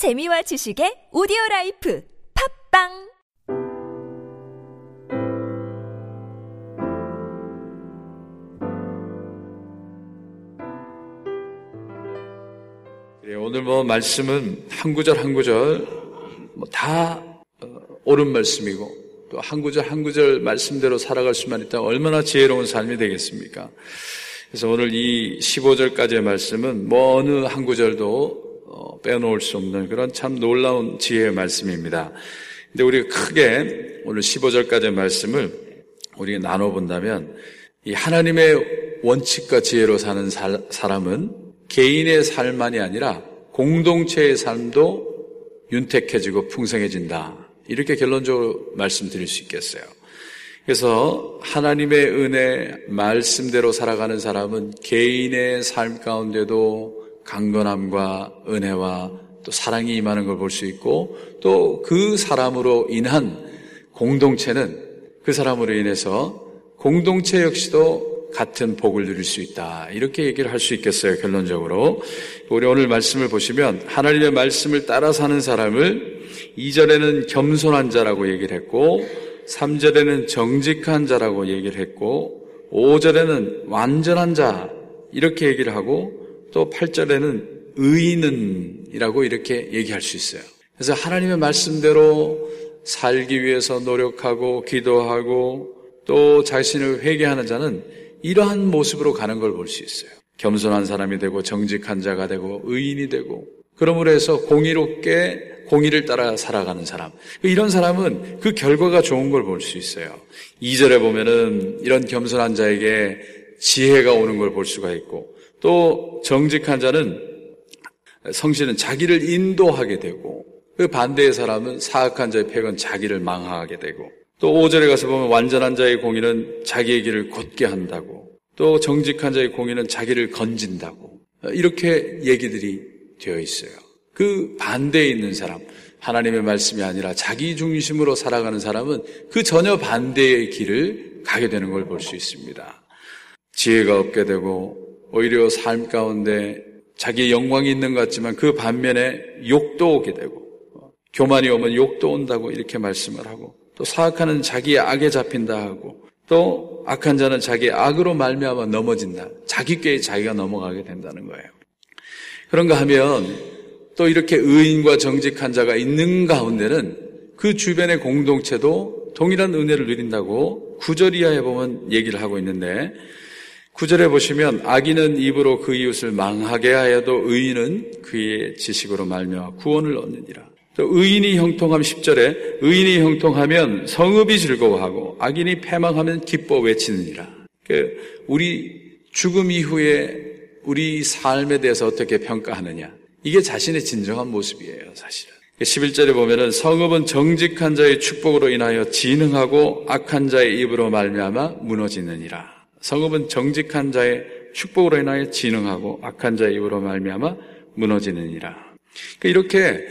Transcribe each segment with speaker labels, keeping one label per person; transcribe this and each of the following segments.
Speaker 1: 재미와 지식의 오디오 라이프 팟빵
Speaker 2: 오늘 뭐 말씀은 한 구절 한 구절 뭐다 어, 옳은 말씀이고 또 한 구절 한 구절 말씀대로 살아갈 수만 있다면 얼마나 지혜로운 삶이 되겠습니까? 그래서 오늘 이 15절까지의 말씀은 뭐 어느 한 구절도 어, 빼놓을 수 없는 그런 참 놀라운 지혜의 말씀입니다. 근데 우리가 크게 오늘 15절까지의 말씀을 우리가 나눠본다면 이 하나님의 원칙과 지혜로 사는 사람은 개인의 삶만이 아니라 공동체의 삶도 윤택해지고 풍성해진다. 이렇게 결론적으로 말씀드릴 수 있겠어요. 그래서 하나님의 은혜 말씀대로 살아가는 사람은 개인의 삶 가운데도 강건함과 은혜와 또 사랑이 임하는 걸 볼 수 있고 또 그 사람으로 인한 공동체는 그 사람으로 인해서 공동체 역시도 같은 복을 누릴 수 있다. 이렇게 얘기를 할 수 있겠어요, 결론적으로. 우리 오늘 말씀을 보시면 하나님의 말씀을 따라 사는 사람을 2절에는 겸손한 자라고 얘기를 했고 3절에는 정직한 자라고 얘기를 했고 5절에는 완전한 자 이렇게 얘기를 하고 또 8절에는 의인은이라고 이렇게 얘기할 수 있어요. 그래서 하나님의 말씀대로 살기 위해서 노력하고 기도하고 또 자신을 회개하는 자는 이러한 모습으로 가는 걸 볼 수 있어요. 겸손한 사람이 되고 정직한 자가 되고 의인이 되고 그러므로 해서 공의롭게 공의를 따라 살아가는 사람. 이런 사람은 그 결과가 좋은 걸 볼 수 있어요. 2절에 보면은 이런 겸손한 자에게 지혜가 오는 걸 볼 수가 있고 또 정직한 자는 성실은 자기를 인도하게 되고 그 반대의 사람은 사악한 자의 팩은 자기를 망하게 되고 또 5절에 가서 보면 완전한 자의 공의는 자기의 길을 곧게 한다고 또 정직한 자의 공의는 자기를 건진다고 이렇게 얘기들이 되어 있어요. 그 반대에 있는 사람, 하나님의 말씀이 아니라 자기 중심으로 살아가는 사람은 그 전혀 반대의 길을 가게 되는 걸 볼 수 있습니다. 지혜가 없게 되고 오히려 삶 가운데 자기의 영광이 있는 것 같지만 그 반면에 욕도 오게 되고 교만이 오면 욕도 온다고 이렇게 말씀을 하고 또 사악하는 자기의 악에 잡힌다 하고 또 악한 자는 자기의 악으로 말미암아 넘어진다. 자기 꾀에 자기가 넘어가게 된다는 거예요. 그런가 하면 또 이렇게 의인과 정직한 자가 있는 가운데는 그 주변의 공동체도 동일한 은혜를 누린다고 구절 이하에 보면 얘기를 하고 있는데 구절에 보시면 악인은 입으로 그 이웃을 망하게 하여도 의인은 그의 지식으로 말며 구원을 얻느니라. 또 의인이 형통함 10절에 의인이 형통하면 성읍이 즐거워하고 악인이 패망하면 기뻐 외치느니라. 그 우리 죽음 이후에 우리 삶에 대해서 어떻게 평가하느냐. 이게 자신의 진정한 모습이에요, 사실은. 11절에 보면은 성읍은 정직한 자의 축복으로 인하여 진흥하고 악한 자의 입으로 말미암아 무너지느니라. 성읍은 정직한 자의 축복으로 인하여 진흥하고 악한 자의 입으로 말미암아 무너지느니라. 그러니까 이렇게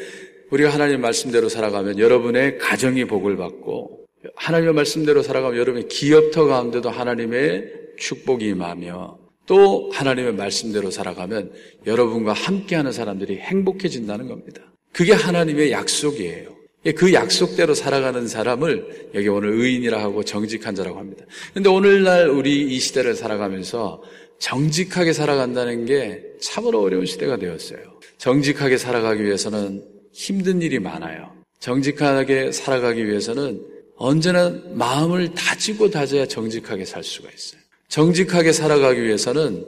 Speaker 2: 우리가 하나님 말씀대로 살아가면 여러분의 가정이 복을 받고 하나님의 말씀대로 살아가면 여러분의 기업터 가운데도 하나님의 축복이 임하며 또 하나님의 말씀대로 살아가면 여러분과 함께하는 사람들이 행복해진다는 겁니다. 그게 하나님의 약속이에요. 그 약속대로 살아가는 사람을 여기 오늘 의인이라 하고 정직한 자라고 합니다. 근데 오늘날 우리 이 시대를 살아가면서 정직하게 살아간다는 게 참으로 어려운 시대가 되었어요. 정직하게 살아가기 위해서는 힘든 일이 많아요. 정직하게 살아가기 위해서는 언제나 마음을 다지고 다져야 정직하게 살 수가 있어요. 정직하게 살아가기 위해서는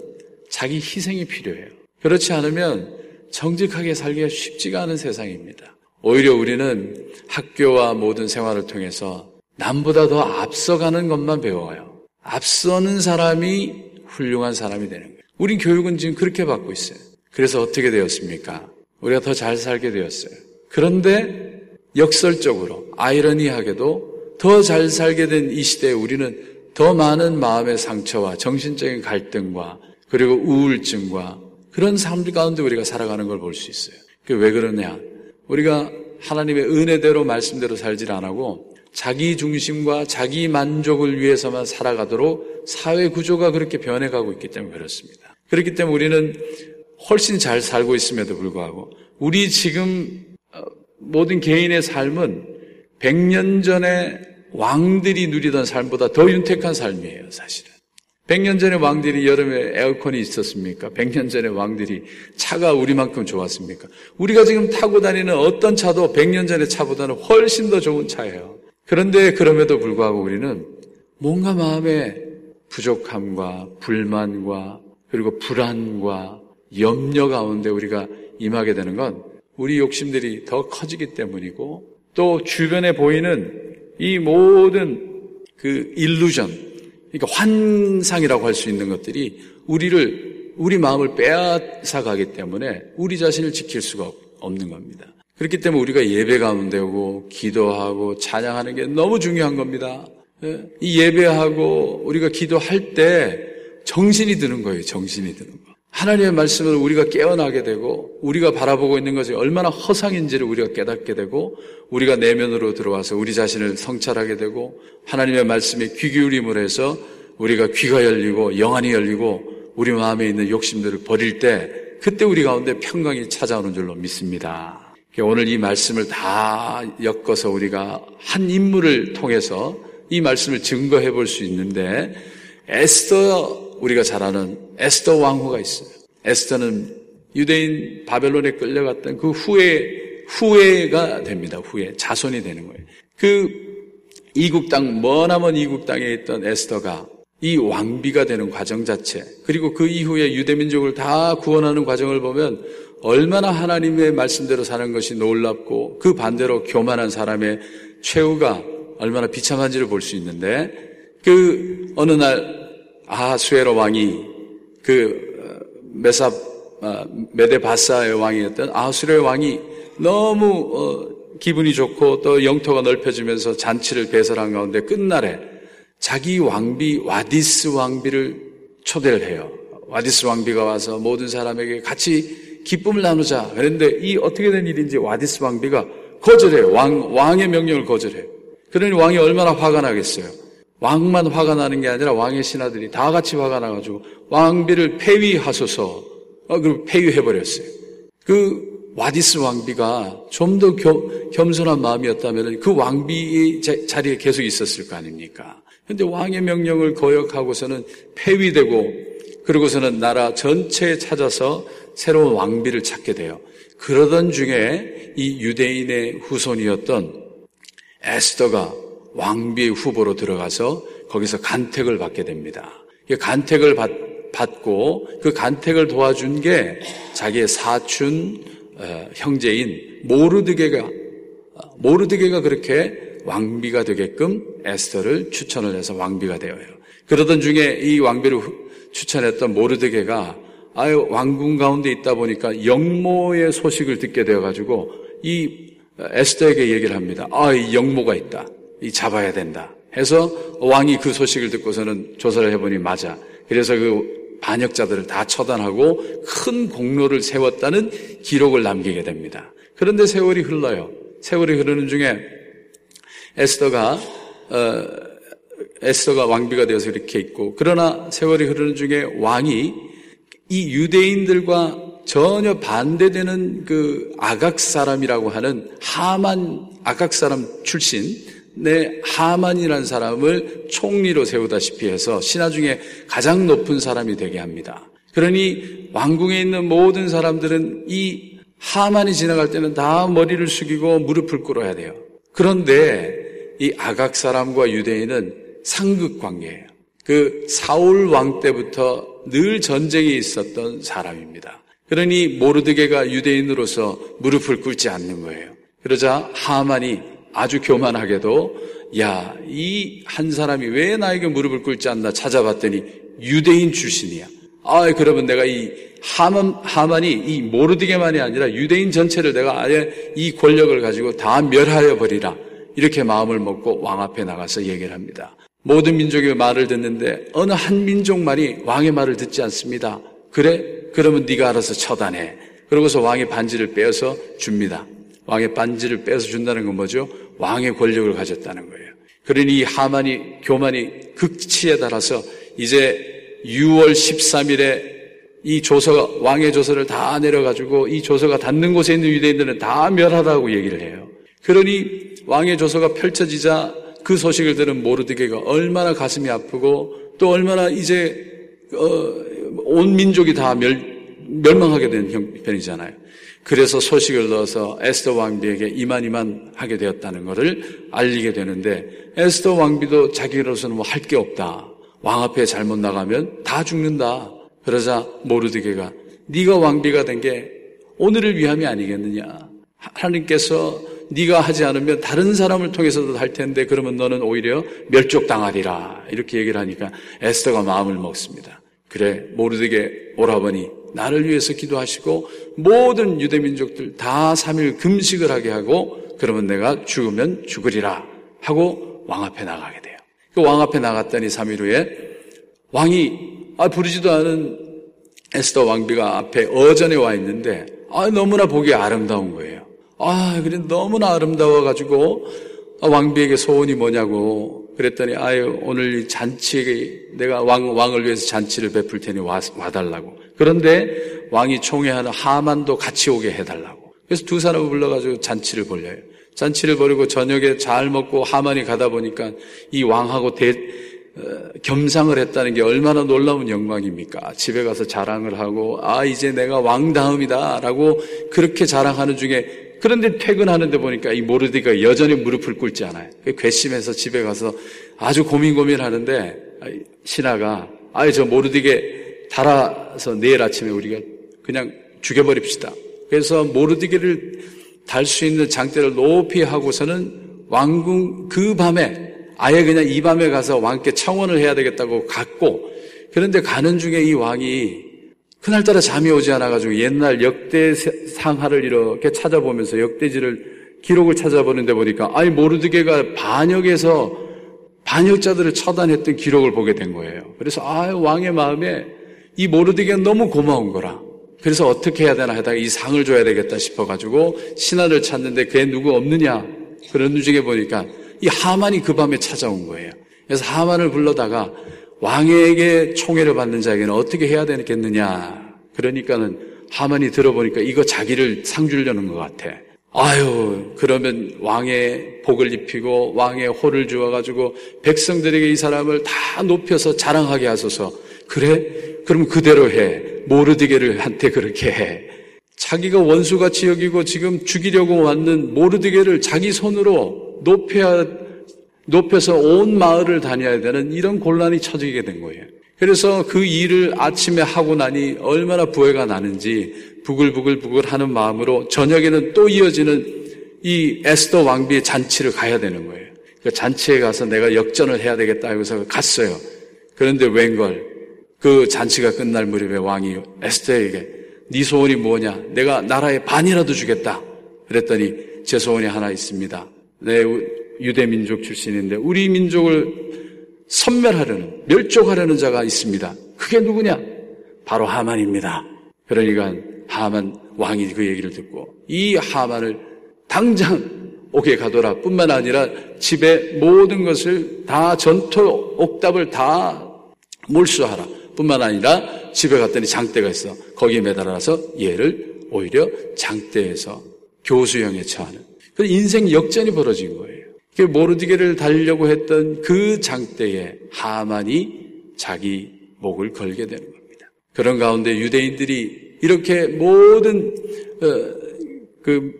Speaker 2: 자기 희생이 필요해요. 그렇지 않으면 정직하게 살기가 쉽지가 않은 세상입니다. 오히려 우리는 학교와 모든 생활을 통해서 남보다 더 앞서가는 것만 배워요. 앞서는 사람이 훌륭한 사람이 되는 거예요. 우린 교육은 지금 그렇게 받고 있어요. 그래서 어떻게 되었습니까? 우리가 더 잘 살게 되었어요. 그런데 역설적으로 아이러니하게도 더 잘 살게 된 이 시대에 우리는 더 많은 마음의 상처와 정신적인 갈등과 그리고 우울증과 그런 삶들 가운데 우리가 살아가는 걸 볼 수 있어요. 그게 왜 그러냐? 우리가 하나님의 은혜대로 말씀대로 살질 않고 자기 중심과 자기 만족을 위해서만 살아가도록 사회 구조가 그렇게 변해가고 있기 때문에 그렇습니다. 그렇기 때문에 우리는 훨씬 잘 살고 있음에도 불구하고 우리 지금 모든 개인의 삶은 100년 전에 왕들이 누리던 삶보다 더 윤택한 삶이에요, 사실은. 100년 전에 왕들이 여름에 에어컨이 있었습니까? 100년 전에 왕들이 차가 우리만큼 좋았습니까? 우리가 지금 타고 다니는 어떤 차도 100년 전의 차보다는 훨씬 더 좋은 차예요. 그런데 그럼에도 불구하고 우리는 뭔가 마음에 부족함과 불만과 그리고 불안과 염려 가운데 우리가 임하게 되는 건 우리 욕심들이 더 커지기 때문이고 또 주변에 보이는 이 모든 그 일루전, 그러니까 환상이라고 할 수 있는 것들이 우리를, 우리 마음을 빼앗아 가기 때문에 우리 자신을 지킬 수가 없는 겁니다. 그렇기 때문에 우리가 예배 가운데 오고 기도하고 찬양하는 게 너무 중요한 겁니다. 예? 이 예배하고 우리가 기도할 때 정신이 드는 거예요. 정신이 드는 거. 하나님의 말씀을 우리가 깨어나게 되고 우리가 바라보고 있는 것이 얼마나 허상인지를 우리가 깨닫게 되고 우리가 내면으로 들어와서 우리 자신을 성찰하게 되고 하나님의 말씀에 귀 기울임을 해서 우리가 귀가 열리고 영안이 열리고 우리 마음에 있는 욕심들을 버릴 때 그때 우리 가운데 평강이 찾아오는 줄로 믿습니다. 오늘 이 말씀을 다 엮어서 우리가 한 인물을 통해서 이 말씀을 증거해 볼 수 있는데 에스더 우리가 잘 아는 에스더 왕후가 있어요. 에스더는 유대인 바벨론에 끌려갔던 그 후에 후회가 됩니다. 후회 자손이 되는 거예요. 그 이국 땅 머나먼 이국 땅에 있던 에스더가 이 왕비가 되는 과정 자체 그리고 그 이후에 유대 민족을 다 구원하는 과정을 보면 얼마나 하나님의 말씀대로 사는 것이 놀랍고 그 반대로 교만한 사람의 최후가 얼마나 비참한지를 볼 수 있는데 그 어느 날 아하수에로 왕이 그 어, 메사 어, 메데 바사의 왕이었던 아하수에로 왕이 너무 어, 기분이 좋고 또 영토가 넓혀지면서 잔치를 배설한 가운데 끝날에 자기 왕비 와디스 왕비를 초대를 해요. 와디스 왕비가 와서 모든 사람에게 같이 기쁨을 나누자. 그런데 이 어떻게 된 일인지 와디스 왕비가 거절해요. 왕, 왕의 명령을 거절해요. 그러니 왕이 얼마나 화가 나겠어요. 왕만 화가 나는 게 아니라 왕의 신하들이 다 같이 화가 나가지고 왕비를 폐위하소서. 어, 그리고 폐위해버렸어요. 그 와디스 왕비가 좀 더 겸손한 마음이었다면 그 왕비의 자리에 계속 있었을 거 아닙니까? 근데 왕의 명령을 거역하고서는 폐위되고 그러고서는 나라 전체에 찾아서 새로운 왕비를 찾게 돼요. 그러던 중에 이 유대인의 후손이었던 에스더가 왕비의 후보로 들어가서 거기서 간택을 받게 됩니다. 간택을 받, 받고 그 간택을 도와준 게 자기의 사춘 어, 형제인 모르드게가 모르드게가 그렇게 왕비가 되게끔 에스더를 추천을 해서 왕비가 되어요. 그러던 중에 이 왕비를 추천했던 모르드게가 아유 왕궁 가운데 있다 보니까 영모의 소식을 듣게 되어 가지고 이 에스더에게 얘기를 합니다. 아, 이 영모가 있다. 이 잡아야 된다. 해서 왕이 그 소식을 듣고서는 조사를 해보니 맞아. 그래서 그 반역자들을 다 처단하고 큰 공로를 세웠다는 기록을 남기게 됩니다. 그런데 세월이 흘러요. 세월이 흐르는 중에 에스더가 어, 에스더가 왕비가 되어서 이렇게 있고 그러나 세월이 흐르는 중에 왕이 이 유대인들과 전혀 반대되는 그 아각 사람이라고 하는 하만 아각 사람 출신 내 하만이라는 사람을 총리로 세우다시피 해서 신하 중에 가장 높은 사람이 되게 합니다. 그러니 왕궁에 있는 모든 사람들은 이 하만이 지나갈 때는 다 머리를 숙이고 무릎을 꿇어야 돼요. 그런데 이 아각 사람과 유대인은 상극 관계예요. 그 사울 왕 때부터 늘 전쟁이 있었던 사람입니다. 그러니 모르드게가 유대인으로서 무릎을 꿇지 않는 거예요. 그러자 하만이 아주 교만하게도 야, 이 한 사람이 왜 나에게 무릎을 꿇지 않나 찾아봤더니 유대인 출신이야. 아, 그러면 내가 이 하만, 하만이 이 모르드게만이 아니라 유대인 전체를 내가 아예 이 권력을 가지고 다 멸하여 버리라. 이렇게 마음을 먹고 왕 앞에 나가서 얘기를 합니다. 모든 민족의 말을 듣는데 어느 한 민족만이 왕의 말을 듣지 않습니다. 그래? 그러면 네가 알아서 처단해. 그러고서 왕의 반지를 빼어서 줍니다. 왕의 반지를 빼서 준다는 건 뭐죠? 왕의 권력을 가졌다는 거예요. 그러니 이 하만이 교만이 극치에 달아서 이제 6월 13일에 이 조서가 왕의 조서를 다 내려가지고 이 조서가 닿는 곳에 있는 유대인들은 다 멸하라고 얘기를 해요. 그러니 왕의 조서가 펼쳐지자 그 소식을 들은 모르드게가 얼마나 가슴이 아프고 또 얼마나 이제 어, 온 민족이 다 멸, 멸망하게 된 형편이잖아요. 그래서 소식을 넣어서 에스더 왕비에게 이만 이만 하게 되었다는 것을 알리게 되는데 에스더 왕비도 자기로서는 뭐 할 게 없다. 왕 앞에 잘못 나가면 다 죽는다. 그러자 모르드게가 네가 왕비가 된 게 오늘을 위함이 아니겠느냐. 하나님께서 네가 하지 않으면 다른 사람을 통해서도 할 텐데 그러면 너는 오히려 멸족당하리라. 이렇게 얘기를 하니까 에스더가 마음을 먹습니다. 그래 모르드게 오라버니 나를 위해서 기도하시고 모든 유대 민족들 다 3일 금식을 하게 하고 그러면 내가 죽으면 죽으리라 하고 왕 앞에 나가게 돼요. 그 왕 앞에 나갔더니 3일 후에 왕이 아 부르지도 않은 에스더 왕비가 앞에 어전에 와 있는데 아 너무나 보기 아름다운 거예요. 아 그래 너무나 아름다워 가지고 아, 왕비에게 소원이 뭐냐고 그랬더니 아유 오늘 이 잔치에 내가 왕 왕을 위해서 잔치를 베풀 테니 와, 와달라고. 그런데 왕이 총회하는 하만도 같이 오게 해달라고. 그래서 두 사람을 불러가지고 잔치를 벌려요. 잔치를 벌이고 저녁에 잘 먹고 하만이 가다 보니까 이 왕하고 대, 어, 겸상을 했다는 게 얼마나 놀라운 영광입니까? 집에 가서 자랑을 하고, 아, 이제 내가 왕 다음이다. 라고 그렇게 자랑하는 중에, 그런데 퇴근하는데 보니까 이 모르디가 여전히 무릎을 꿇지 않아요. 괘씸해서 집에 가서 아주 고민 고민하는데, 신하가, 아이, 저 모르디게 달아서 내일 아침에 우리가 그냥 죽여버립시다. 그래서 모르디게를 달 수 있는 장대를 높이 하고서는 왕궁 그 밤에 아예 그냥 이 밤에 가서 왕께 청원을 해야 되겠다고 갔고 그런데 가는 중에 이 왕이 그날따라 잠이 오지 않아가지고 옛날 역대 상하를 이렇게 찾아보면서 역대지를 기록을 찾아보는데 보니까 아니 모르드게가 반역에서 반역자들을 처단했던 기록을 보게 된 거예요. 그래서 아 왕의 마음에 이 모르드게가 너무 고마운 거라. 그래서 어떻게 해야 되나 하다가 이 상을 줘야 되겠다 싶어가지고 신하를 찾는데 그게 누구 없느냐 그런 중에 보니까 이 하만이 그 밤에 찾아온 거예요. 그래서 하만을 불러다가 왕에게 총애를 받는 자에게는 어떻게 해야 되겠느냐. 그러니까는 하만이 들어보니까 이거 자기를 상 주려는 것 같아. 아유, 그러면 왕의 복을 입히고 왕의 호를 주어가지고 백성들에게 이 사람을 다 높여서 자랑하게 하소서. 그래? 그럼 그대로 해. 모르드게를 한테 그렇게 해. 자기가 원수같이 여기고 지금 죽이려고 왔는 모르드게를 자기 손으로 높여야, 높여서 온 마을을 다녀야 되는 이런 곤란이 처지게 된 거예요. 그래서 그 일을 아침에 하고 나니 얼마나 부해가 나는지 부글부글부글 하는 마음으로 저녁에는 또 이어지는 이 에스더 왕비의 잔치를 가야 되는 거예요. 그 잔치에 가서 내가 역전을 해야 되겠다 하고서 갔어요. 그런데 웬걸 그 잔치가 끝날 무렵에 왕이 에스더에게 네 소원이 뭐냐? 내가 나라의 반이라도 주겠다. 그랬더니 제 소원이 하나 있습니다. 내 유대 민족 출신인데 우리 민족을 선멸하려는 멸족하려는 자가 있습니다. 그게 누구냐? 바로 하만입니다. 그러니까 하만 왕이 그 얘기를 듣고 이 하만을 당장 오게 가둬라 뿐만 아니라 집에 모든 것을 다 전토 옥답을 다 몰수하라 뿐만 아니라 집에 갔더니 장대가 있어 거기에 매달아서 얘를 오히려 장대에서 교수형에 처하는 그 인생 역전이 벌어진 거예요. 그 모르디게를 달려고 했던 그 장대에 하만이 자기 목을 걸게 되는 겁니다. 그런 가운데 유대인들이 이렇게 모든 어, 그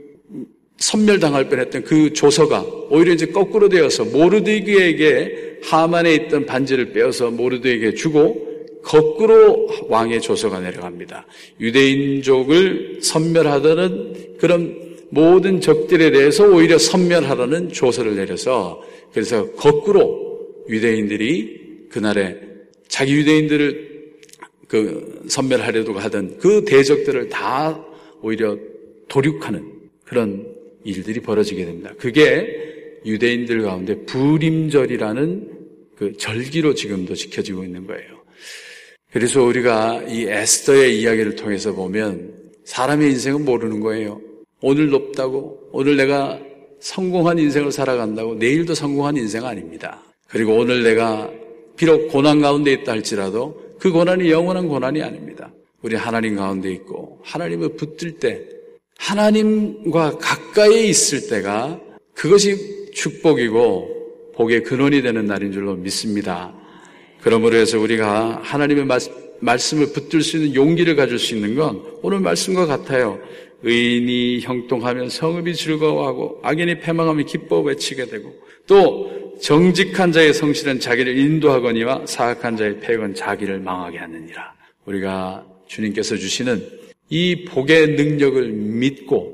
Speaker 2: 선멸당할 뻔했던 그 조서가 오히려 이제 거꾸로 되어서 모르드게에게 하만에 있던 반지를 빼어서 모르드에게 주고 거꾸로 왕의 조서가 내려갑니다. 유대인족을 선멸하다는 그런 모든 적들에 대해서 오히려 선멸하라는 조서를 내려서 그래서 거꾸로 유대인들이 그날에 자기 유대인들을 그 선멸하려고 하던 그 대적들을 다 오히려 도륙하는 그런 일들이 벌어지게 됩니다. 그게 유대인들 가운데 부림절이라는 그 절기로 지금도 지켜지고 있는 거예요. 그래서 우리가 이 에스더의 이야기를 통해서 보면 사람의 인생은 모르는 거예요. 오늘 높다고 오늘 내가 성공한 인생을 살아간다고 내일도 성공한 인생 아닙니다. 그리고 오늘 내가 비록 고난 가운데 있다 할지라도 그 고난이 영원한 고난이 아닙니다. 우리 하나님 가운데 있고 하나님을 붙들 때 하나님과 가까이 있을 때가 그것이 축복이고 복의 근원이 되는 날인 줄로 믿습니다. 그러므로 해서 우리가 하나님의 말씀을 붙들 수 있는 용기를 가질 수 있는 건 오늘 말씀과 같아요. 의인이 형통하면 성읍이 즐거워하고 악인이 패망하면 기뻐 외치게 되고 또 정직한 자의 성실은 자기를 인도하거니와 사악한 자의 패역은 자기를 망하게 하느니라. 우리가 주님께서 주시는 이 복의 능력을 믿고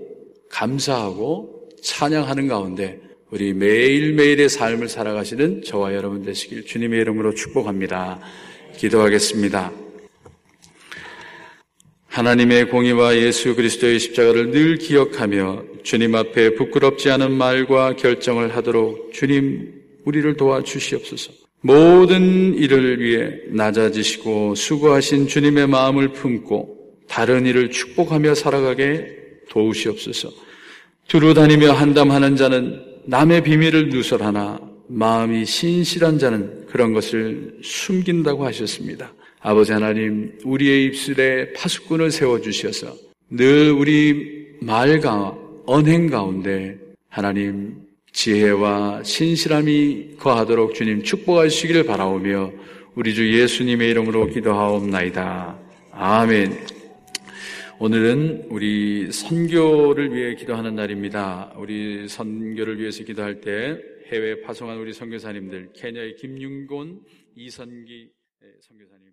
Speaker 2: 감사하고 찬양하는 가운데 우리 매일매일의 삶을 살아가시는 저와 여러분 되시길 주님의 이름으로 축복합니다. 기도하겠습니다. 하나님의 공의와 예수 그리스도의 십자가를 늘 기억하며 주님 앞에 부끄럽지 않은 말과 결정을 하도록 주님 우리를 도와주시옵소서. 모든 일을 위해 낮아지시고 수고하신 주님의 마음을 품고 다른 일을 축복하며 살아가게 도우시옵소서. 두루 다니며 한담하는 자는 남의 비밀을 누설하나 마음이 신실한 자는 그런 것을 숨긴다고 하셨습니다. 아버지 하나님, 우리의 입술에 파수꾼을 세워주셔서 늘 우리 말과 언행 가운데 하나님 지혜와 신실함이 거하도록 주님 축복하시기를 바라오며 우리 주 예수님의 이름으로 기도하옵나이다. 아멘. 오늘은 우리 선교를 위해 기도하는 날입니다. 우리 선교를 위해서 기도할 때 해외 파송한 우리 선교사님들, 케냐의 김윤곤, 이선기 선교사님